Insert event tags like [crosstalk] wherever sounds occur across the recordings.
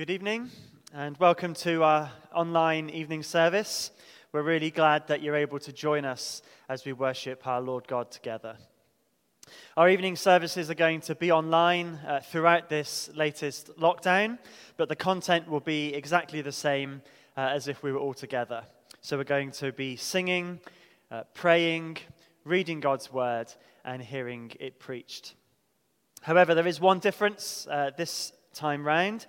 Good evening, and welcome to our online evening service. We're really glad that you're able to join us as we worship our Lord God together. Our evening services are going to be online uh, throughout this latest lockdown, but the content will be exactly the same uh, as if we were all together. So we're going to be singing, uh, praying, reading God's word, and hearing it preached. However, there is one difference uh, this time round.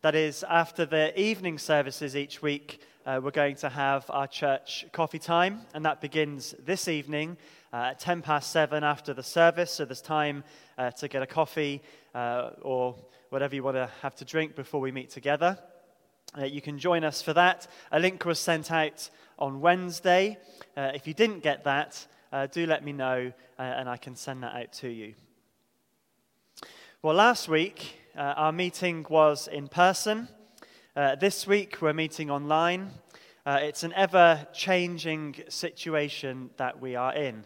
That is, after the evening services each week, uh, we're going to have our church coffee time, and that begins this evening uh, at 10 past 7 after the service. So there's time uh, to get a coffee uh, or whatever you want to have to drink before we meet together. Uh, you can join us for that. A link was sent out on Wednesday. Uh, if you didn't get that, do let me know, and I can send that out to you. Well, last week, uh, our meeting was in person. Uh, this week, we're meeting online. Uh, it's an ever changing situation that we are in.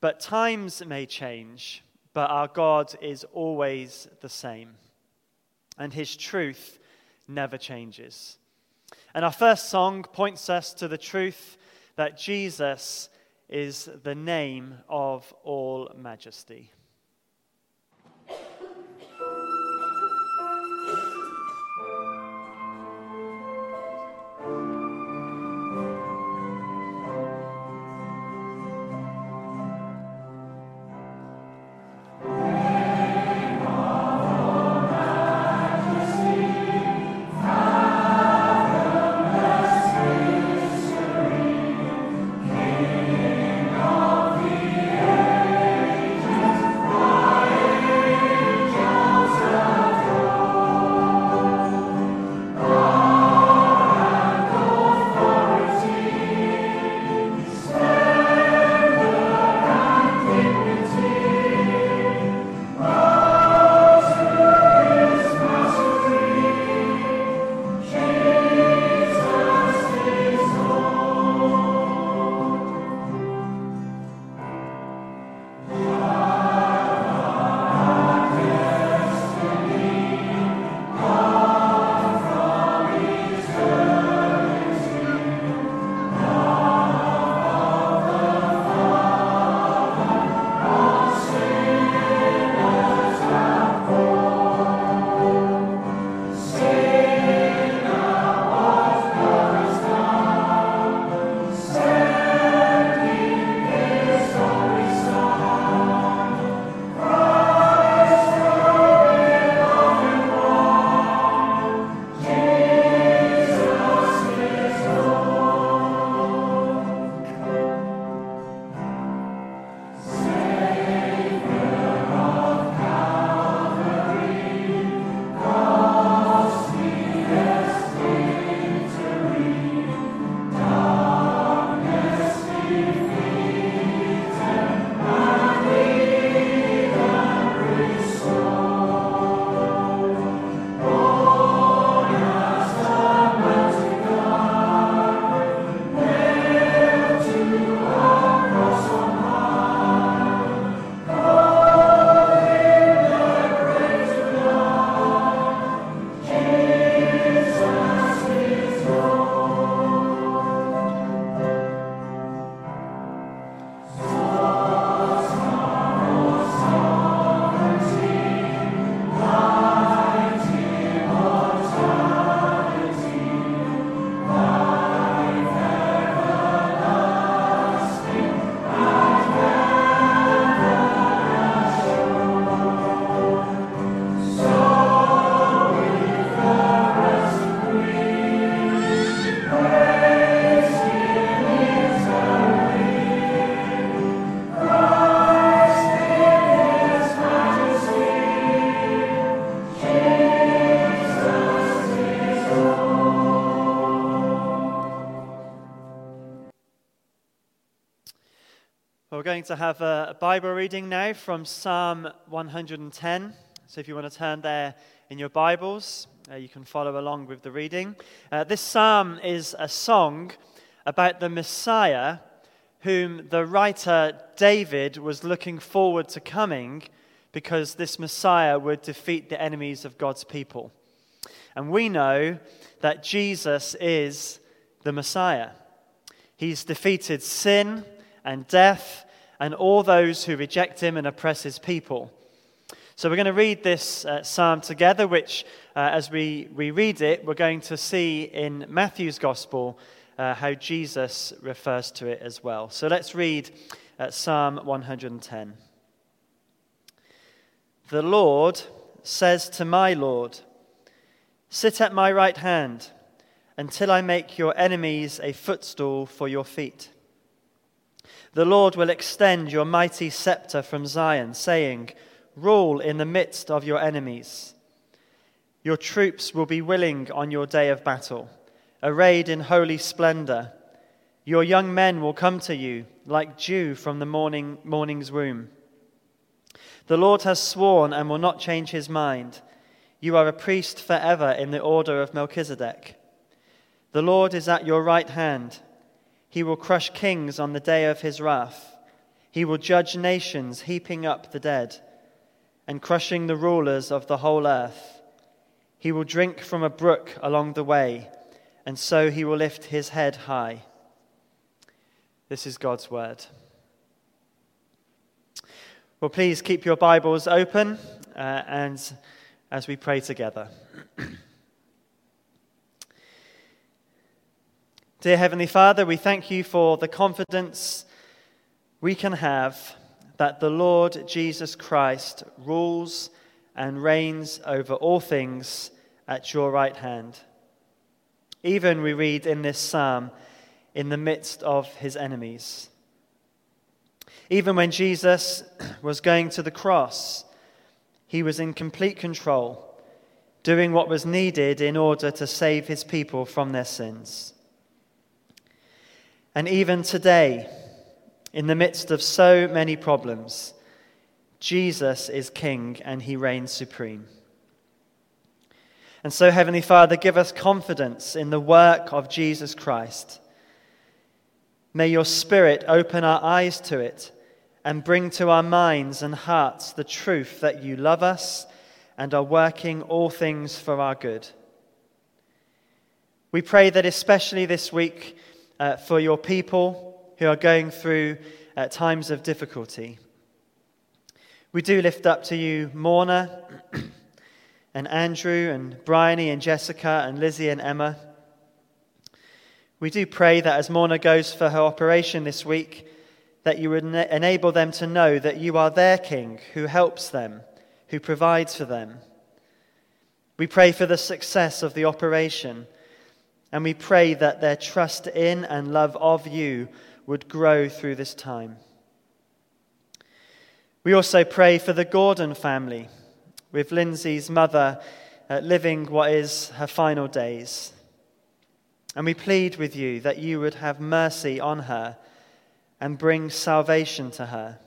But times may change, but our God is always the same. And his truth never changes. And our first song points us to the truth that Jesus is the name of all majesty. Going to have a Bible reading now from Psalm 110. So if you want to turn there in your Bibles, uh, you can follow along with the reading. Uh, this psalm is a song about the Messiah whom the writer David was looking forward to coming because this Messiah would defeat the enemies of God's people. And we know that Jesus is the Messiah. He's defeated sin and death and all those who reject him and oppress his people. So we're going to read this uh, psalm together, which, uh, as we, we read it, we're going to see in Matthew's gospel uh, how Jesus refers to it as well. So let's read uh, Psalm 110. The Lord says to my Lord, Sit at my right hand until I make your enemies a footstool for your feet. The Lord will extend your mighty scepter from Zion, saying, Rule in the midst of your enemies. Your troops will be willing on your day of battle, arrayed in holy splendor. Your young men will come to you like dew from the morning, morning's womb. The Lord has sworn and will not change his mind. You are a priest forever in the order of Melchizedek. The Lord is at your right hand. He will crush kings on the day of his wrath. He will judge nations, heaping up the dead and crushing the rulers of the whole earth. He will drink from a brook along the way, and so he will lift his head high. This is God's word. Well, please keep your Bibles open uh, and as we pray together. [clears throat] Dear Heavenly Father, we thank you for the confidence we can have that the Lord Jesus Christ rules and reigns over all things at your right hand. Even we read in this psalm, in the midst of his enemies. Even when Jesus was going to the cross, he was in complete control, doing what was needed in order to save his people from their sins. And even today, in the midst of so many problems, Jesus is King and he reigns supreme. And so, Heavenly Father, give us confidence in the work of Jesus Christ. May your Spirit open our eyes to it and bring to our minds and hearts the truth that you love us and are working all things for our good. We pray that, especially this week, uh, for your people who are going through uh, times of difficulty. We do lift up to you Morna [clears throat] and Andrew and Bryony and Jessica and Lizzie and Emma. We do pray that as Morna goes for her operation this week, that you would enable them to know that you are their King who helps them, who provides for them. We pray for the success of the operation and we pray that their trust in and love of you would grow through this time. We also pray for the Gordon family, with Lindsay's mother uh, living what is her final days. And we plead with you that you would have mercy on her and bring salvation to her.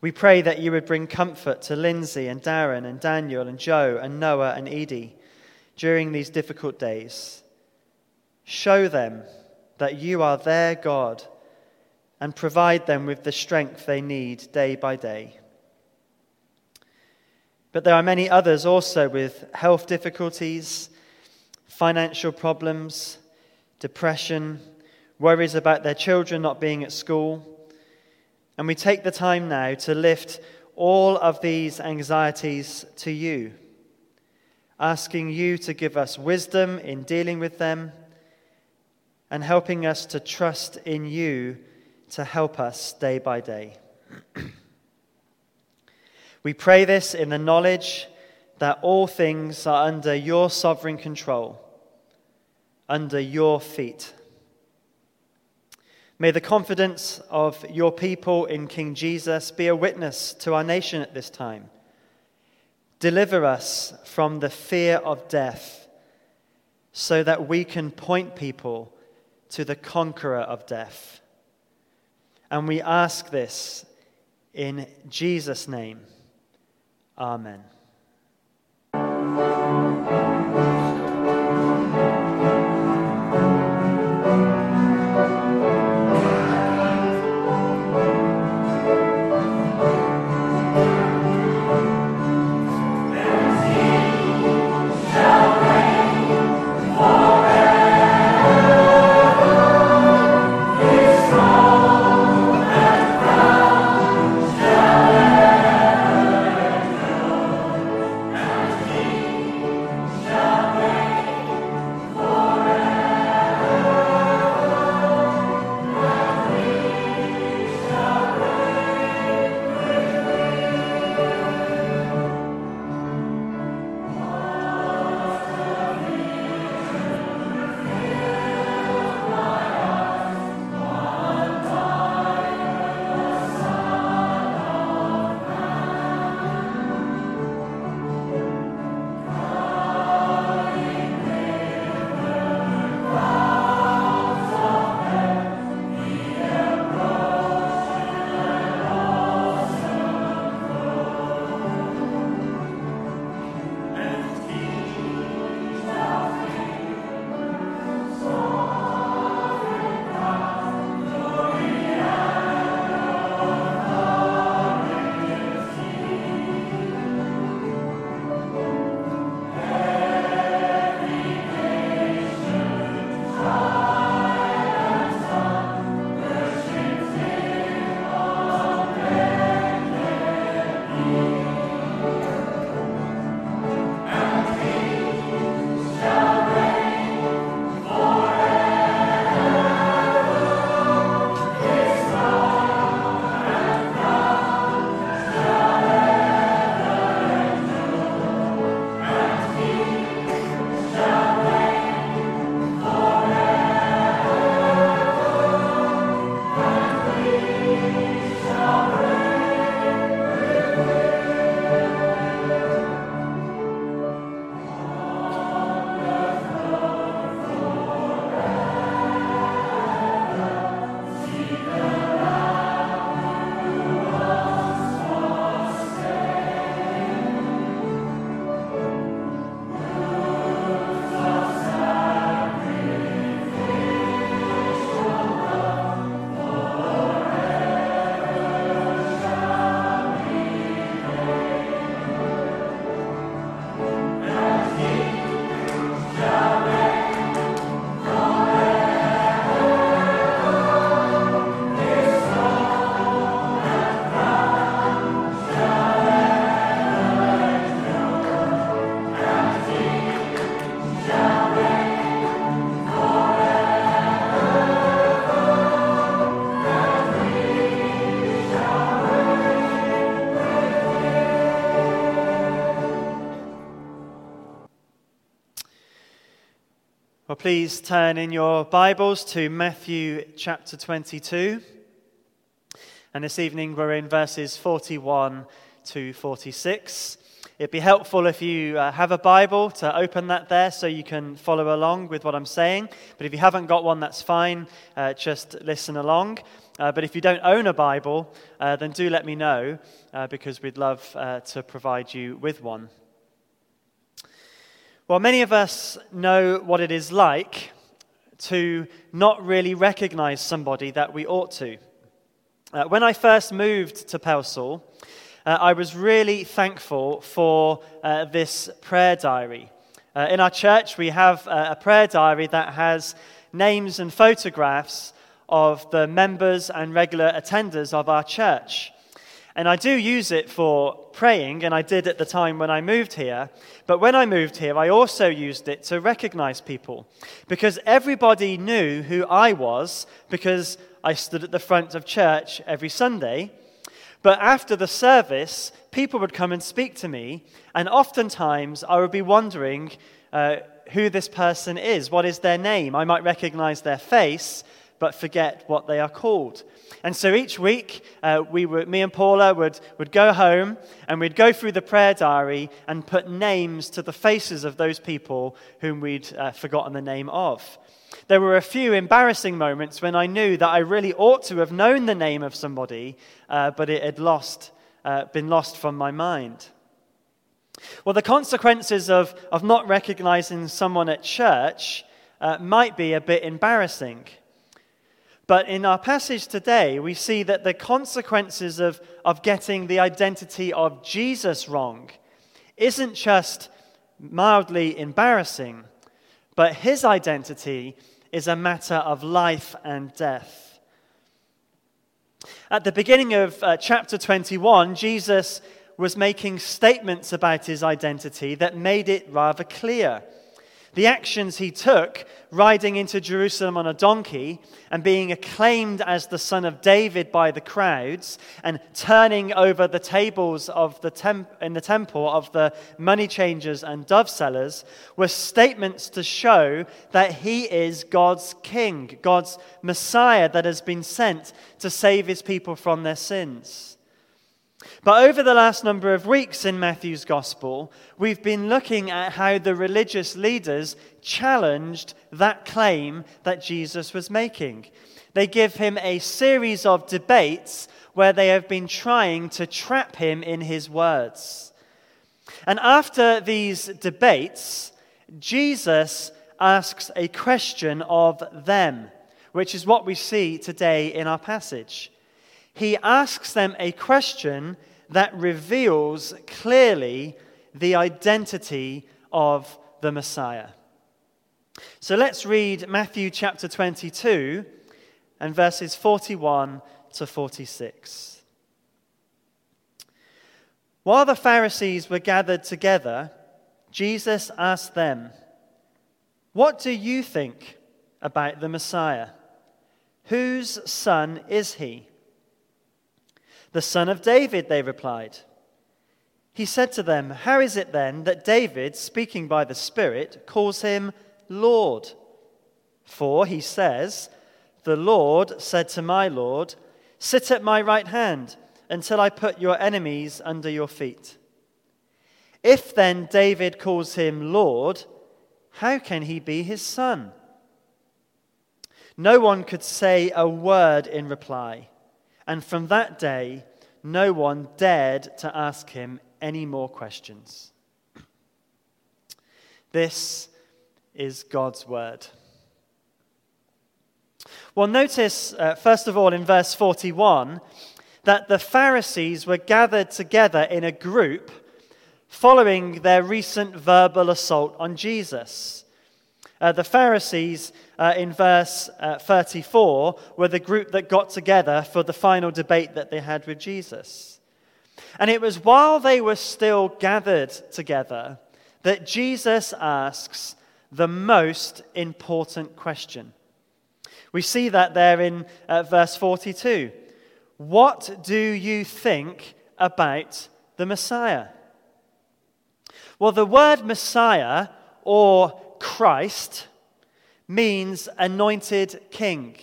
We pray that you would bring comfort to Lindsay and Darren and Daniel and Joe and Noah and Edie during these difficult days. Show them that you are their God and provide them with the strength they need day by day. But there are many others also with health difficulties, financial problems, depression, worries about their children not being at school. And we take the time now to lift all of these anxieties to you asking you to give us wisdom in dealing with them and helping us to trust in you to help us day by day. [clears throat] we pray this in the knowledge that all things are under your sovereign control, under your feet. May the confidence of your people in King Jesus be a witness to our nation at this time Deliver us from the fear of death so that we can point people to the conqueror of death. And we ask this in Jesus' name. Amen. Please turn in your Bibles to Matthew chapter 22. And this evening we're in verses 41 to 46. It'd be helpful if you uh, have a Bible to open that there so you can follow along with what I'm saying. But if you haven't got one, that's fine. Uh, just listen along. Uh, but if you don't own a Bible, uh, then do let me know uh, because we'd love uh, to provide you with one. Well, many of us know what it is like to not really recognize somebody that we ought to. Uh, when I first moved to Pelsall, uh, I was really thankful for uh, this prayer diary. Uh, in our church, we have uh, a prayer diary that has names and photographs of the members and regular attenders of our church. And I do use it for praying, and I did at the time when I moved here. But when I moved here, I also used it to recognize people. Because everybody knew who I was, because I stood at the front of church every Sunday. But after the service, people would come and speak to me, and oftentimes I would be wondering uh, who this person is. What is their name? I might recognize their face, but forget what they are called. And so each week, uh, we were, me and Paula would, would go home and we'd go through the prayer diary and put names to the faces of those people whom we'd uh, forgotten the name of. There were a few embarrassing moments when I knew that I really ought to have known the name of somebody, uh, but it had lost, uh, been lost from my mind. Well, the consequences of, of not recognizing someone at church uh, might be a bit embarrassing. But in our passage today, we see that the consequences of, of getting the identity of Jesus wrong isn't just mildly embarrassing, but his identity is a matter of life and death. At the beginning of uh, chapter 21, Jesus was making statements about his identity that made it rather clear. The actions he took, riding into Jerusalem on a donkey and being acclaimed as the son of David by the crowds, and turning over the tables of the temp- in the temple of the money changers and dove sellers, were statements to show that he is God's king, God's Messiah that has been sent to save his people from their sins. But over the last number of weeks in Matthew's gospel, we've been looking at how the religious leaders challenged that claim that Jesus was making. They give him a series of debates where they have been trying to trap him in his words. And after these debates, Jesus asks a question of them, which is what we see today in our passage he asks them a question that reveals clearly the identity of the Messiah. So let's read Matthew chapter 22 and verses 41 to 46. While the Pharisees were gathered together, Jesus asked them, What do you think about the Messiah? Whose son is he? The son of David, they replied. He said to them, How is it then that David, speaking by the Spirit, calls him Lord? For he says, The Lord said to my Lord, Sit at my right hand until I put your enemies under your feet. If then David calls him Lord, how can he be his son? No one could say a word in reply. And from that day, no one dared to ask him any more questions. This is God's word. Well, notice, uh, first of all, in verse 41, that the Pharisees were gathered together in a group following their recent verbal assault on Jesus. Uh, the Pharisees uh, in verse uh, 34 were the group that got together for the final debate that they had with Jesus. And it was while they were still gathered together that Jesus asks the most important question. We see that there in uh, verse 42. What do you think about the Messiah? Well, the word Messiah or Christ means anointed king.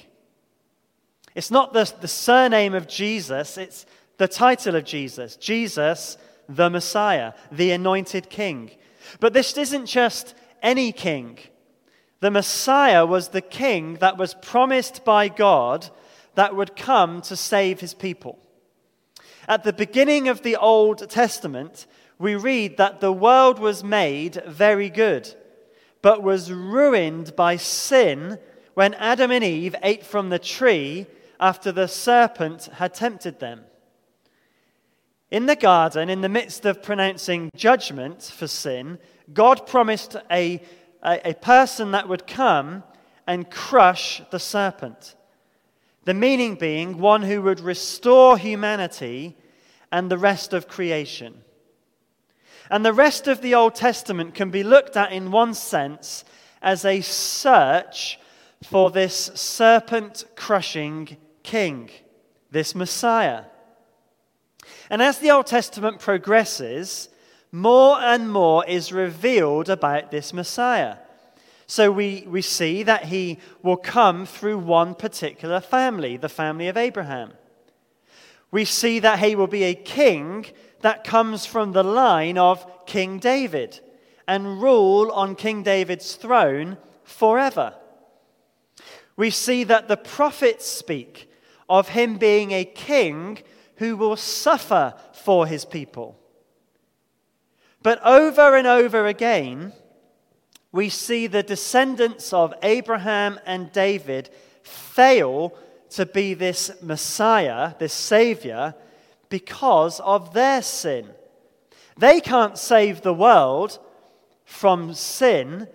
It's not the, the surname of Jesus, it's the title of Jesus Jesus, the Messiah, the anointed king. But this isn't just any king. The Messiah was the king that was promised by God that would come to save his people. At the beginning of the Old Testament, we read that the world was made very good, but was ruined by sin when Adam and Eve ate from the tree after the serpent had tempted them. In the garden, in the midst of pronouncing judgment for sin, God promised a, a, a, person that would come and crush the serpent. The meaning being one who would restore humanity and the rest of creation. And the rest of the Old Testament can be looked at in one sense as a search for this serpent crushing king, this Messiah. And as the Old Testament progresses, more and more is revealed about this Messiah. So we, we see that he will come through one particular family, the family of Abraham. We see that he will be a king that comes from the line of King David and rule on King David's throne forever. We see that the prophets speak of him being a king who will suffer for his people. But over and over again, we see the descendants of Abraham and David fail to be this Messiah, this Savior, because of their sin. They can't save the world from sin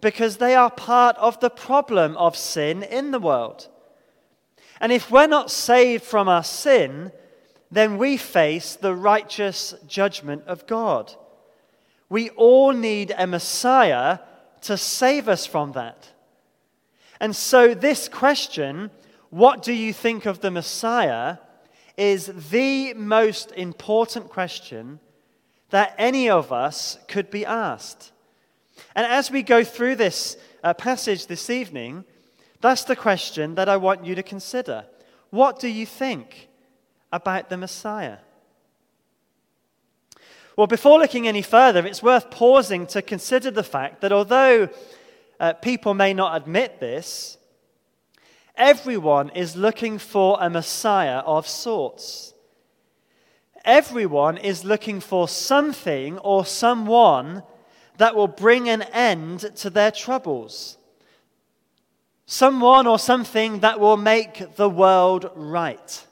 because they are part of the problem of sin in the world. And if we're not saved from our sin, then we face the righteous judgment of God. We all need a Messiah to save us from that. And so, this question, what do you think of the Messiah, is the most important question that any of us could be asked. And as we go through this uh, passage this evening, that's the question that I want you to consider. What do you think about the Messiah? Well, before looking any further, it's worth pausing to consider the fact that although uh, people may not admit this, everyone is looking for a Messiah of sorts. Everyone is looking for something or someone that will bring an end to their troubles someone or something that will make the world right.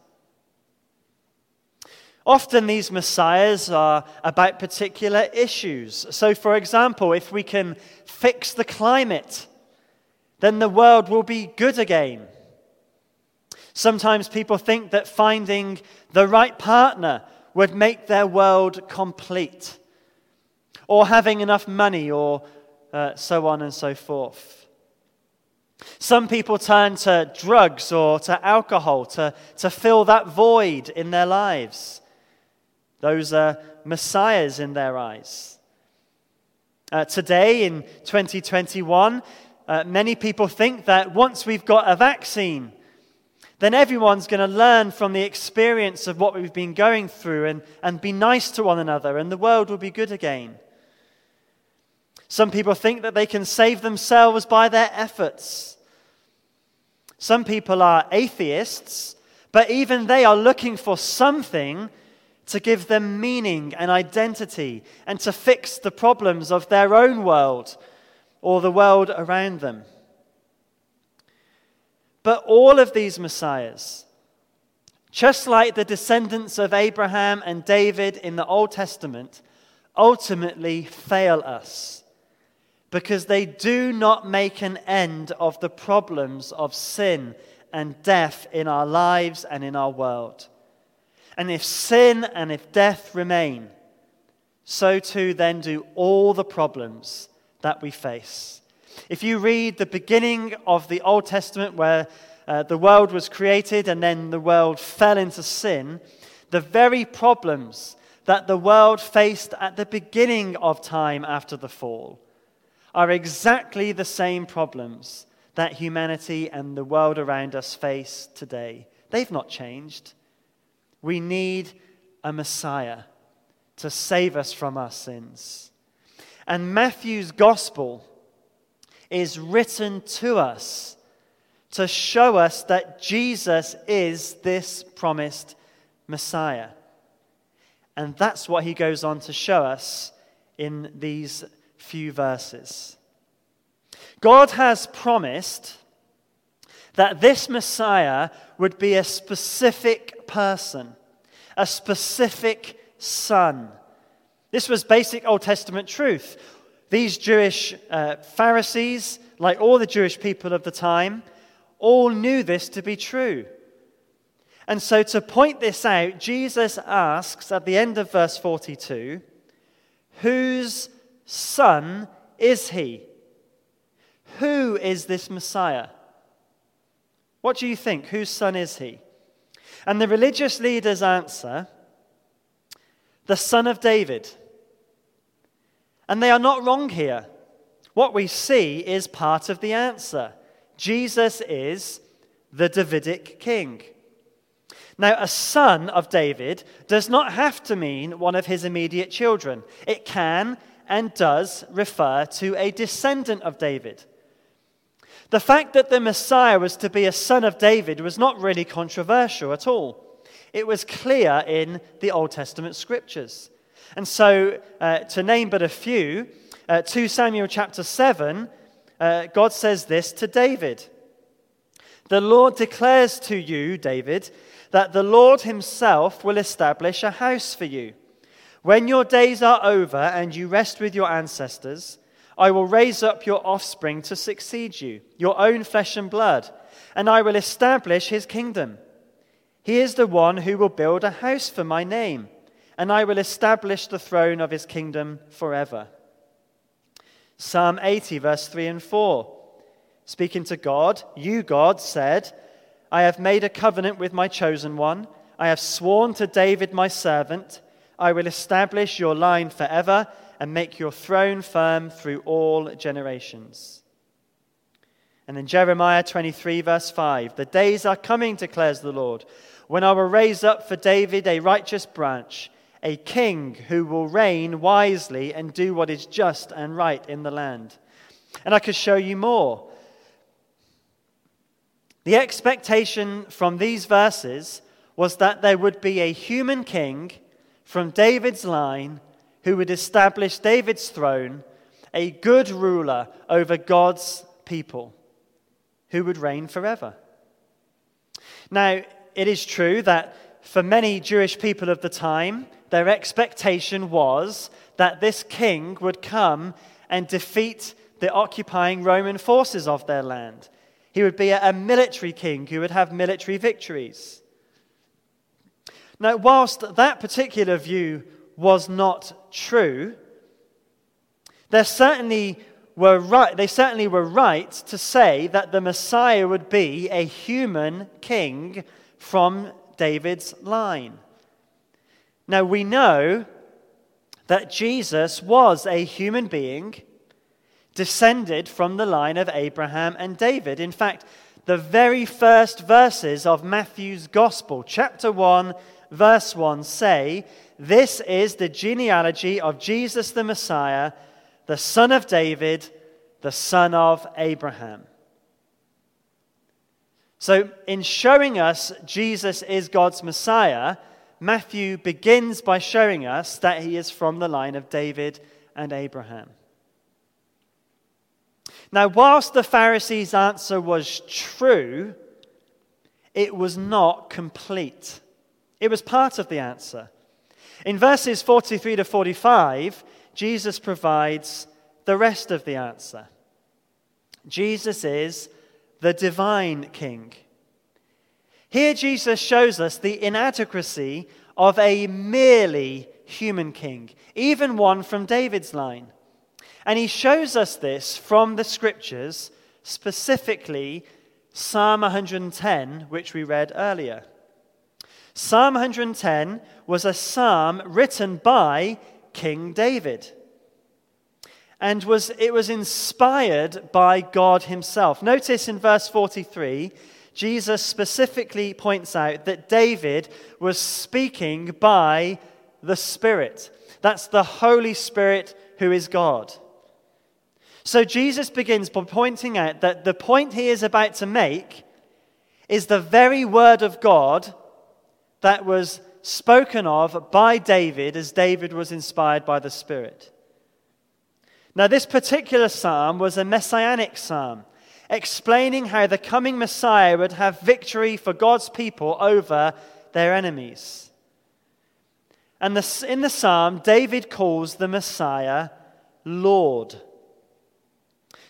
Often these messiahs are about particular issues. So, for example, if we can fix the climate, then the world will be good again. Sometimes people think that finding the right partner would make their world complete, or having enough money, or uh, so on and so forth. Some people turn to drugs or to alcohol to, to fill that void in their lives. Those are messiahs in their eyes. Uh, today, in 2021, uh, many people think that once we've got a vaccine, then everyone's going to learn from the experience of what we've been going through and, and be nice to one another, and the world will be good again. Some people think that they can save themselves by their efforts. Some people are atheists, but even they are looking for something to give them meaning and identity and to fix the problems of their own world or the world around them. But all of these messiahs, just like the descendants of Abraham and David in the Old Testament, ultimately fail us because they do not make an end of the problems of sin and death in our lives and in our world. And if sin and if death remain, so too then do all the problems that we face. If you read the beginning of the Old Testament, where uh, the world was created and then the world fell into sin, the very problems that the world faced at the beginning of time after the fall are exactly the same problems that humanity and the world around us face today. They've not changed. We need a Messiah to save us from our sins. And Matthew's gospel is written to us to show us that Jesus is this promised Messiah. And that's what he goes on to show us in these few verses. God has promised that this Messiah would be a specific person, a specific son. This was basic Old Testament truth. These Jewish uh, Pharisees, like all the Jewish people of the time, all knew this to be true. And so, to point this out, Jesus asks at the end of verse 42 Whose son is he? Who is this Messiah? What do you think? Whose son is he? And the religious leaders answer, The son of David. And they are not wrong here. What we see is part of the answer. Jesus is the Davidic king. Now, a son of David does not have to mean one of his immediate children. It can and does refer to a descendant of David. The fact that the Messiah was to be a son of David was not really controversial at all. It was clear in the Old Testament scriptures. And so, uh, to name but a few, uh, 2 Samuel chapter 7, uh, God says this to David The Lord declares to you, David, that the Lord himself will establish a house for you. When your days are over and you rest with your ancestors, I will raise up your offspring to succeed you, your own flesh and blood, and I will establish his kingdom. He is the one who will build a house for my name, and I will establish the throne of his kingdom forever. Psalm 80, verse 3 and 4. Speaking to God, you, God, said, I have made a covenant with my chosen one. I have sworn to David, my servant, I will establish your line forever and make your throne firm through all generations. And in Jeremiah 23, verse 5, the days are coming, declares the Lord, when I will raise up for David a righteous branch, a king who will reign wisely and do what is just and right in the land. And I could show you more. The expectation from these verses was that there would be a human king from David's line who would establish David's throne, a good ruler over God's people who would reign forever. Now, it is true that for many Jewish people of the time, their expectation was that this king would come and defeat the occupying Roman forces of their land. He would be a, military king who would have military victories. Now, whilst that particular view was not true, there certainly were right, they certainly were right to say that the Messiah would be a human king from David's line. Now we know that Jesus was a human being descended from the line of Abraham and David. In fact, the very first verses of Matthew's Gospel, chapter 1, verse 1, say this is the genealogy of Jesus the Messiah, the son of David, the son of Abraham. So, in showing us Jesus is God's Messiah, Matthew begins by showing us that he is from the line of David and Abraham. Now, whilst the Pharisees' answer was true, it was not complete. It was part of the answer. In verses 43 to 45, Jesus provides the rest of the answer. Jesus is the divine king. Here, Jesus shows us the inadequacy of a merely human king, even one from David's line. And he shows us this from the scriptures, specifically Psalm 110, which we read earlier. Psalm 110 was a psalm written by King David. and was, it was inspired by God Himself. Notice in verse 43, Jesus specifically points out that David was speaking by the Spirit. That's the Holy Spirit who is God. So Jesus begins by pointing out that the point he is about to make is the very word of God that was spoken of by David as David was inspired by the Spirit. Now, this particular psalm was a messianic psalm, explaining how the coming Messiah would have victory for God's people over their enemies. And in the psalm, David calls the Messiah Lord.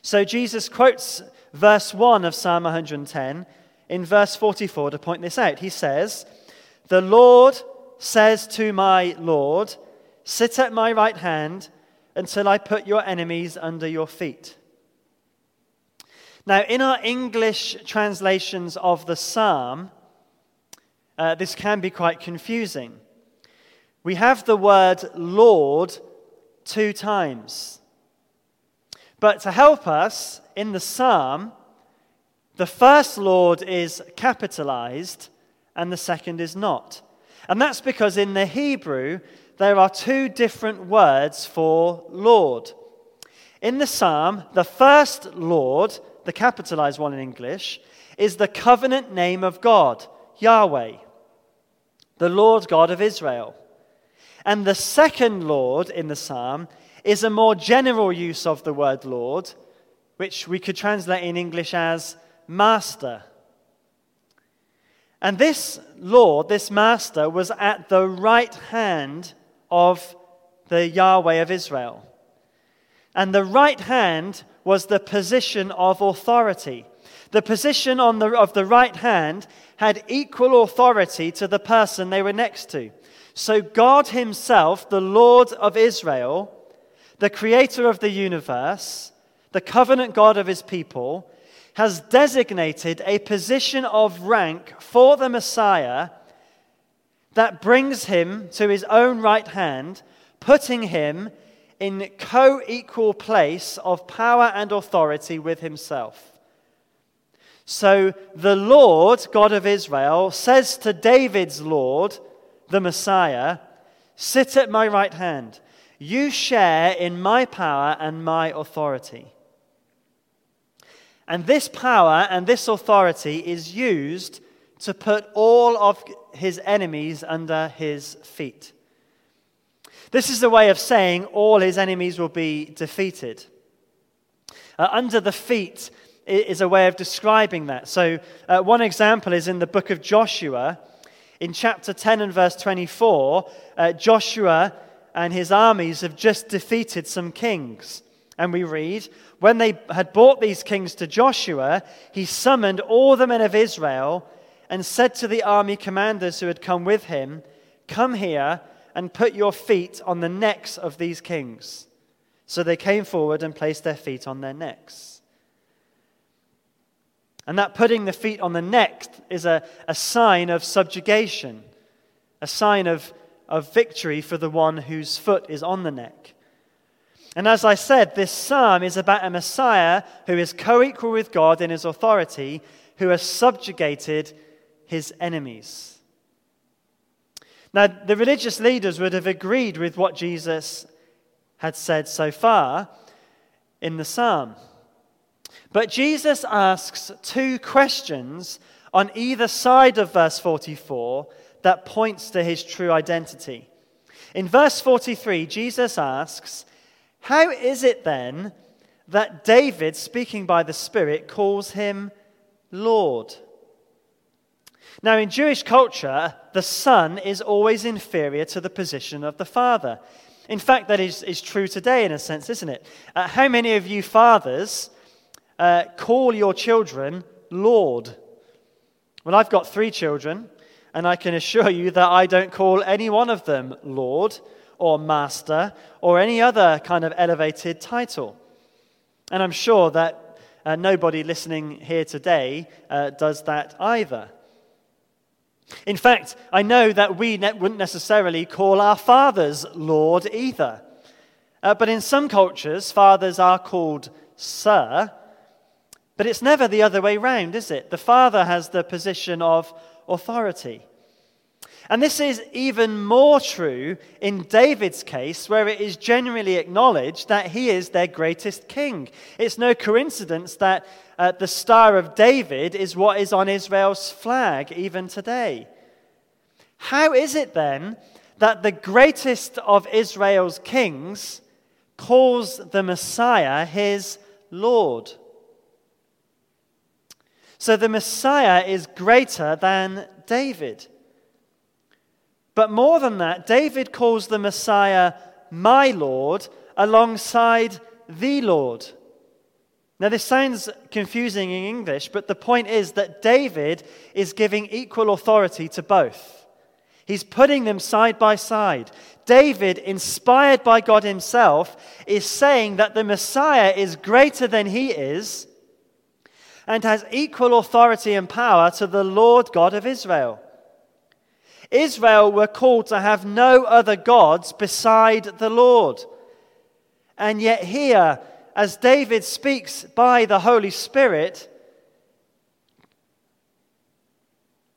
So Jesus quotes verse 1 of Psalm 110 in verse 44 to point this out. He says, The Lord says to my Lord, Sit at my right hand until I put your enemies under your feet. Now, in our English translations of the psalm, uh, this can be quite confusing. We have the word Lord two times. But to help us in the psalm, the first Lord is capitalized and the second is not. And that's because in the Hebrew, there are two different words for Lord. In the psalm, the first Lord, the capitalized one in English, is the covenant name of God, Yahweh, the Lord God of Israel. And the second Lord in the psalm is a more general use of the word Lord, which we could translate in English as master. And this Lord, this master, was at the right hand of the Yahweh of Israel. And the right hand was the position of authority. The position on the, of the right hand had equal authority to the person they were next to. So God Himself, the Lord of Israel, the creator of the universe, the covenant God of His people, has designated a position of rank for the Messiah that brings him to his own right hand, putting him in co equal place of power and authority with himself. So the Lord, God of Israel, says to David's Lord, the Messiah, Sit at my right hand. You share in my power and my authority. And this power and this authority is used to put all of his enemies under his feet. This is a way of saying all his enemies will be defeated. Uh, under the feet is a way of describing that. So, uh, one example is in the book of Joshua. In chapter 10 and verse 24, uh, Joshua and his armies have just defeated some kings. And we read, when they had brought these kings to Joshua, he summoned all the men of Israel and said to the army commanders who had come with him, Come here and put your feet on the necks of these kings. So they came forward and placed their feet on their necks. And that putting the feet on the neck is a, a sign of subjugation, a sign of, of victory for the one whose foot is on the neck. And as I said, this psalm is about a Messiah who is co equal with God in his authority, who has subjugated his enemies. Now, the religious leaders would have agreed with what Jesus had said so far in the psalm. But Jesus asks two questions on either side of verse 44 that points to his true identity. In verse 43, Jesus asks, how is it then that David, speaking by the Spirit, calls him Lord? Now, in Jewish culture, the son is always inferior to the position of the father. In fact, that is, is true today in a sense, isn't it? Uh, how many of you fathers uh, call your children Lord? Well, I've got three children, and I can assure you that I don't call any one of them Lord or master or any other kind of elevated title. And I'm sure that uh, nobody listening here today uh, does that either. In fact, I know that we ne- wouldn't necessarily call our fathers Lord either. Uh, but in some cultures, fathers are called sir. But it's never the other way round, is it? The father has the position of authority. And this is even more true in David's case, where it is generally acknowledged that he is their greatest king. It's no coincidence that uh, the Star of David is what is on Israel's flag even today. How is it then that the greatest of Israel's kings calls the Messiah his Lord? So the Messiah is greater than David. But more than that, David calls the Messiah my Lord alongside the Lord. Now, this sounds confusing in English, but the point is that David is giving equal authority to both. He's putting them side by side. David, inspired by God Himself, is saying that the Messiah is greater than he is and has equal authority and power to the Lord God of Israel. Israel were called to have no other gods beside the Lord. And yet, here, as David speaks by the Holy Spirit,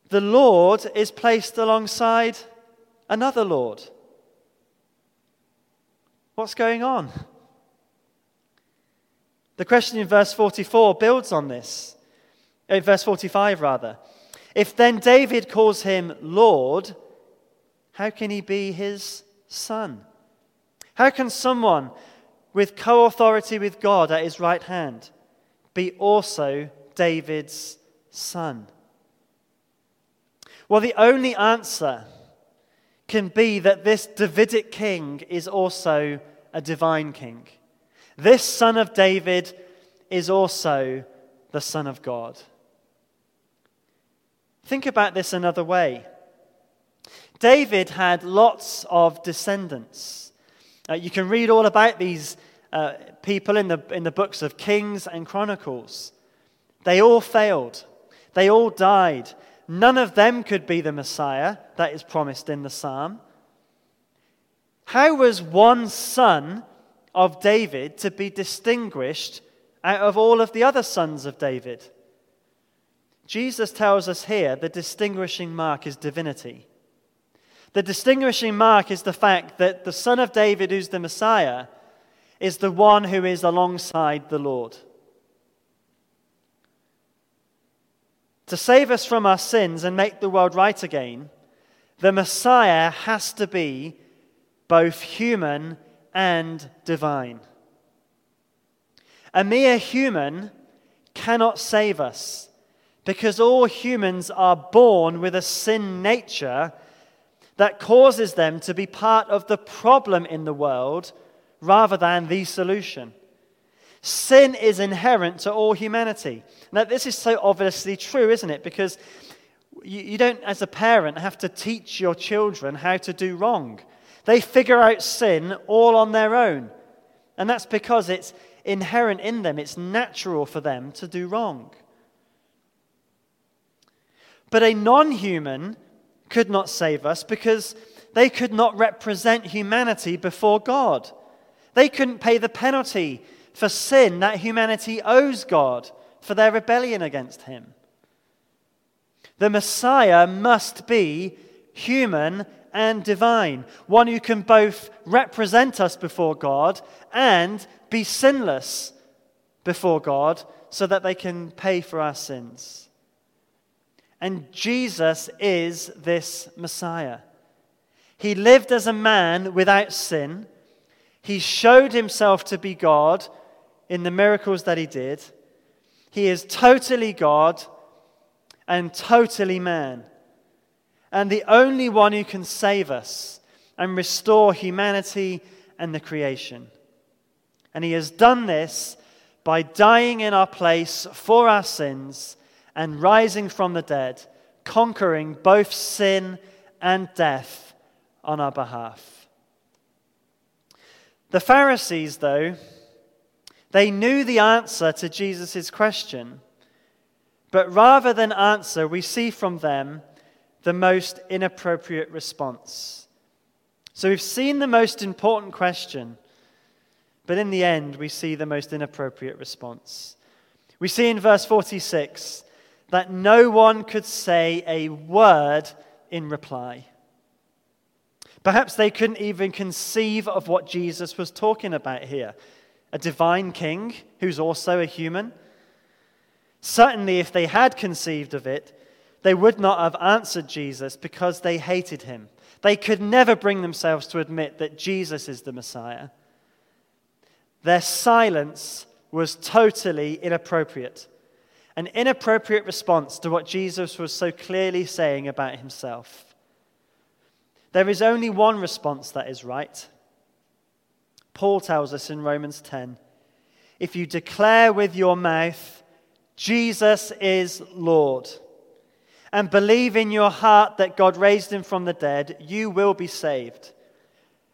the Lord is placed alongside another Lord. What's going on? The question in verse 44 builds on this. Uh, verse 45, rather. If then David calls him Lord, how can he be his son? How can someone with co authority with God at his right hand be also David's son? Well, the only answer can be that this Davidic king is also a divine king. This son of David is also the Son of God. Think about this another way. David had lots of descendants. Uh, you can read all about these uh, people in the, in the books of Kings and Chronicles. They all failed, they all died. None of them could be the Messiah that is promised in the psalm. How was one son of David to be distinguished out of all of the other sons of David? Jesus tells us here the distinguishing mark is divinity. The distinguishing mark is the fact that the son of David, who's the Messiah, is the one who is alongside the Lord. To save us from our sins and make the world right again, the Messiah has to be both human and divine. A mere human cannot save us because all humans are born with a sin nature that causes them to be part of the problem in the world rather than the solution. Sin is inherent to all humanity. Now, this is so obviously true, isn't it? Because you, you don't, as a parent, have to teach your children how to do wrong. They figure out sin all on their own. And that's because it's inherent in them, it's natural for them to do wrong. But a non human could not save us because they could not represent humanity before God. They couldn't pay the penalty for sin that humanity owes God for their rebellion against Him. The Messiah must be human and divine, one who can both represent us before God and be sinless before God so that they can pay for our sins. And Jesus is this Messiah. He lived as a man without sin. He showed himself to be God in the miracles that he did. He is totally God and totally man. And the only one who can save us and restore humanity and the creation. And he has done this by dying in our place for our sins and rising from the dead, conquering both sin and death on our behalf. The Pharisees, though, they knew the answer to Jesus' question, but rather than answer, we see from them the most inappropriate response. So we've seen the most important question But in the end, we see the most inappropriate response. We see in verse 46 that no one could say a word in reply. Perhaps they couldn't even conceive of what Jesus was talking about here a divine king who's also a human. Certainly, if they had conceived of it, they would not have answered Jesus because they hated him. They could never bring themselves to admit that Jesus is the Messiah. Their silence was totally inappropriate, an inappropriate response to what Jesus was so clearly saying about himself. There is only one response that is right. Paul tells us in Romans 10 if you declare with your mouth, Jesus is Lord, and believe in your heart that God raised him from the dead, you will be saved.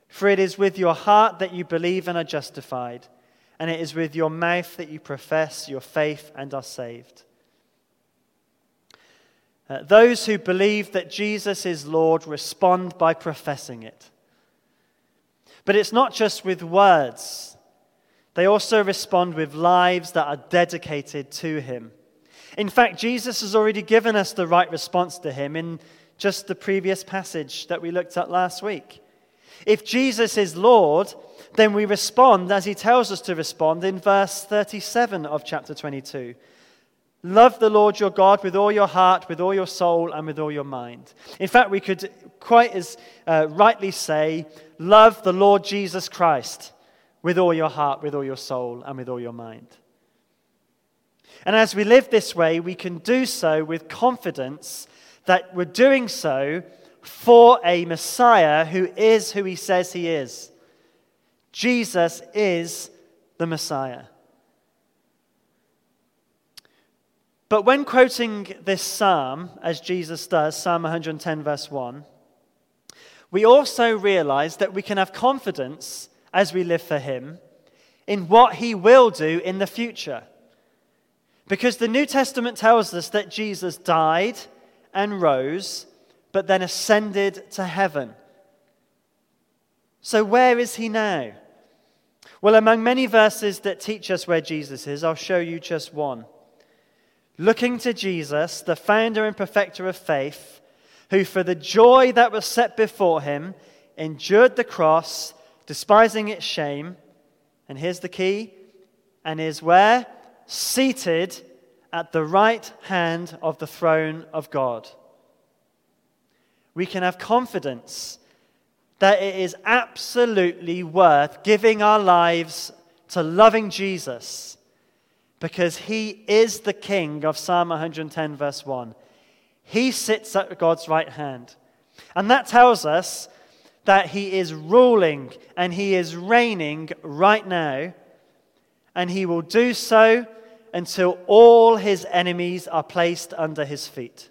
For it is with your heart that you believe and are justified, and it is with your mouth that you profess your faith and are saved. Uh, those who believe that Jesus is Lord respond by professing it. But it's not just with words, they also respond with lives that are dedicated to Him. In fact, Jesus has already given us the right response to Him in just the previous passage that we looked at last week. If Jesus is Lord, then we respond as He tells us to respond in verse 37 of chapter 22. Love the Lord your God with all your heart, with all your soul, and with all your mind. In fact, we could quite as uh, rightly say, Love the Lord Jesus Christ with all your heart, with all your soul, and with all your mind. And as we live this way, we can do so with confidence that we're doing so for a Messiah who is who he says he is. Jesus is the Messiah. But when quoting this psalm, as Jesus does, Psalm 110, verse 1, we also realize that we can have confidence as we live for Him in what He will do in the future. Because the New Testament tells us that Jesus died and rose, but then ascended to heaven. So, where is He now? Well, among many verses that teach us where Jesus is, I'll show you just one looking to Jesus, the founder and perfecter of faith, who for the joy that was set before him endured the cross, despising its shame. And here's the key and is where? Seated at the right hand of the throne of God. We can have confidence that it is absolutely worth giving our lives to loving Jesus because he is the king of Psalm 110, verse 1. He sits at God's right hand. And that tells us that he is ruling and he is reigning right now, and he will do so until all his enemies are placed under his feet.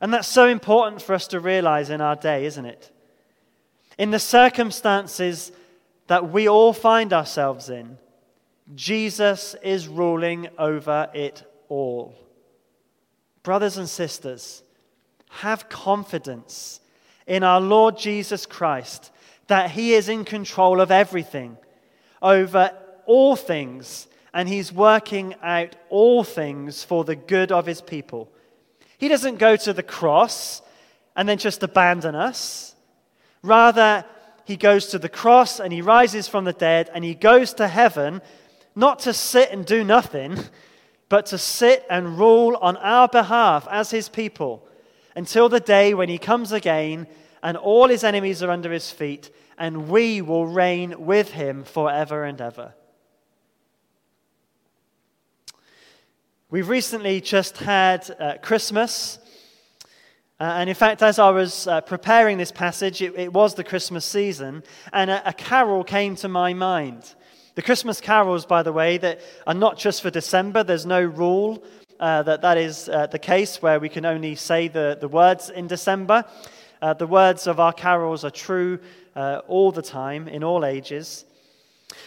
And that's so important for us to realize in our day, isn't it? In the circumstances that we all find ourselves in, Jesus is ruling over it all. Brothers and sisters, have confidence in our Lord Jesus Christ that He is in control of everything, over all things, and He's working out all things for the good of His people. He doesn't go to the cross and then just abandon us. Rather, He goes to the cross and He rises from the dead and He goes to heaven not to sit and do nothing, [laughs] but to sit and rule on our behalf as his people until the day when he comes again and all his enemies are under his feet, and we will reign with him forever and ever. We've recently just had uh, Christmas. Uh, and in fact, as I was uh, preparing this passage, it, it, was the Christmas season, and a, a carol came to my mind. The Christmas carols, by the way, that are not just for December. There's no rule uh, that that is uh, the case where we can only say the, the words in December. Uh, the words of our carols are true all the time, in all ages.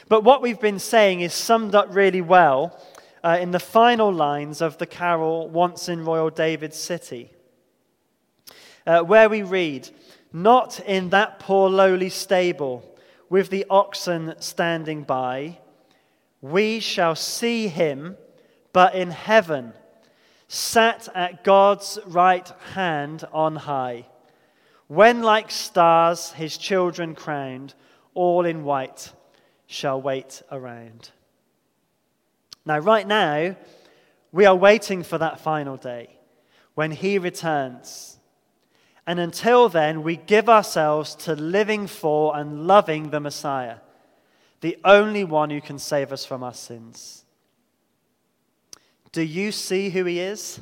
But what we've been saying is summed up really well uh, in the final lines of the carol, Once in Royal David's City, uh, where we read, Not in that poor lowly stable with the oxen standing by, we shall see him, but in heaven, sat at God's right hand on high. When, like stars, his children crowned, all in white, shall wait around. Now, right now, we are waiting for that final day when he returns. And until then, we give ourselves to living for and loving the Messiah, the only one who can save us from our sins. Do you see who he is?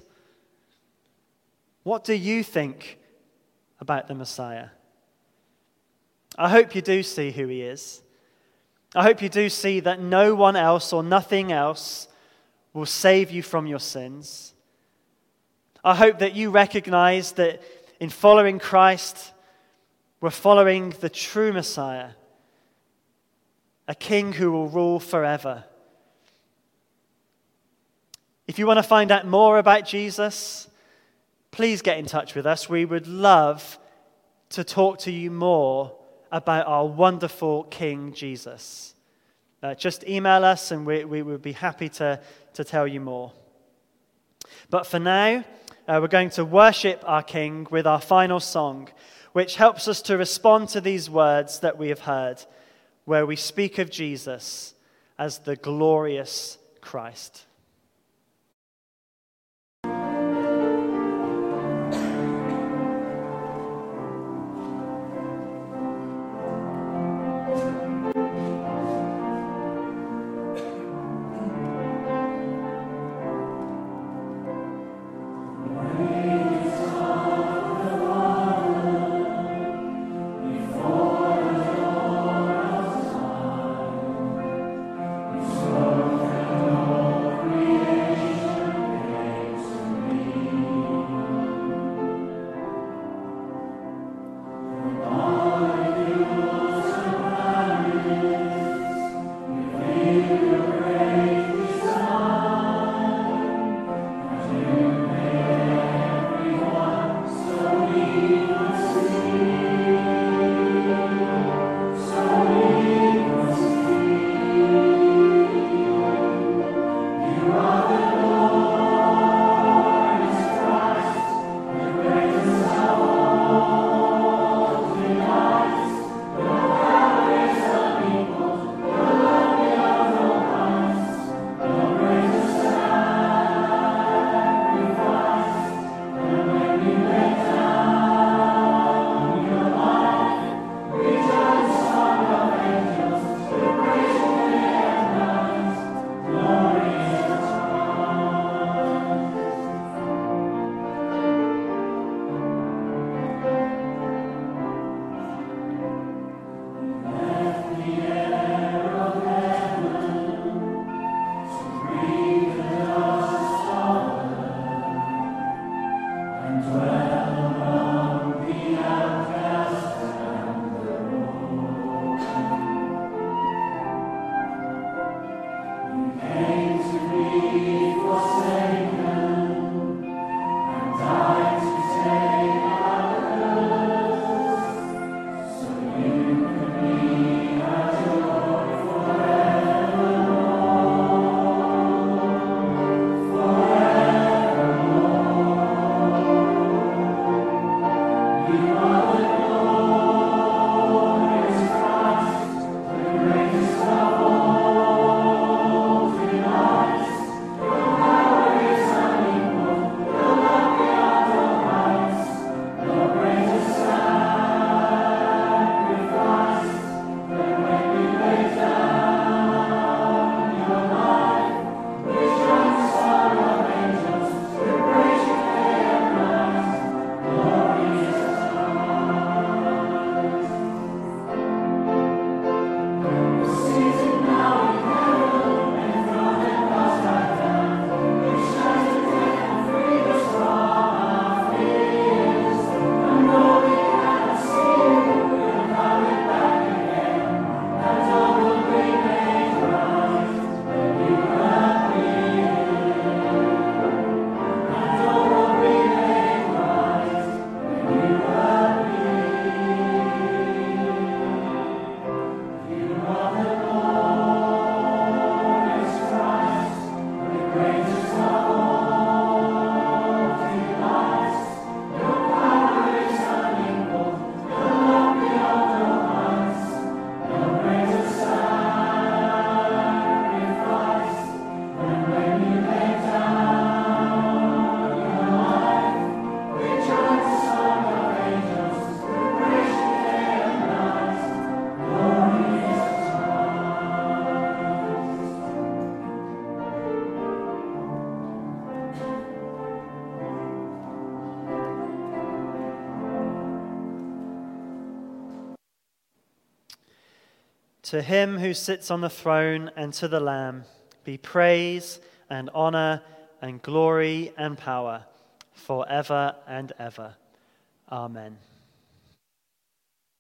What do you think about the Messiah? I hope you do see who he is. I hope you do see that no one else or nothing else will save you from your sins. I hope that you recognize that in following Christ, we're following the true Messiah, a king who will rule forever. If you want to find out more about Jesus, please get in touch with us. We would love to talk to you more about our wonderful King Jesus. Uh, just email us and we, we would be happy to, to tell you more. But for now, uh, we're going to worship our King with our final song, which helps us to respond to these words that we have heard, where we speak of Jesus as the glorious Christ. To him who sits on the throne and to the Lamb be praise and honor and glory and power forever and ever. Amen.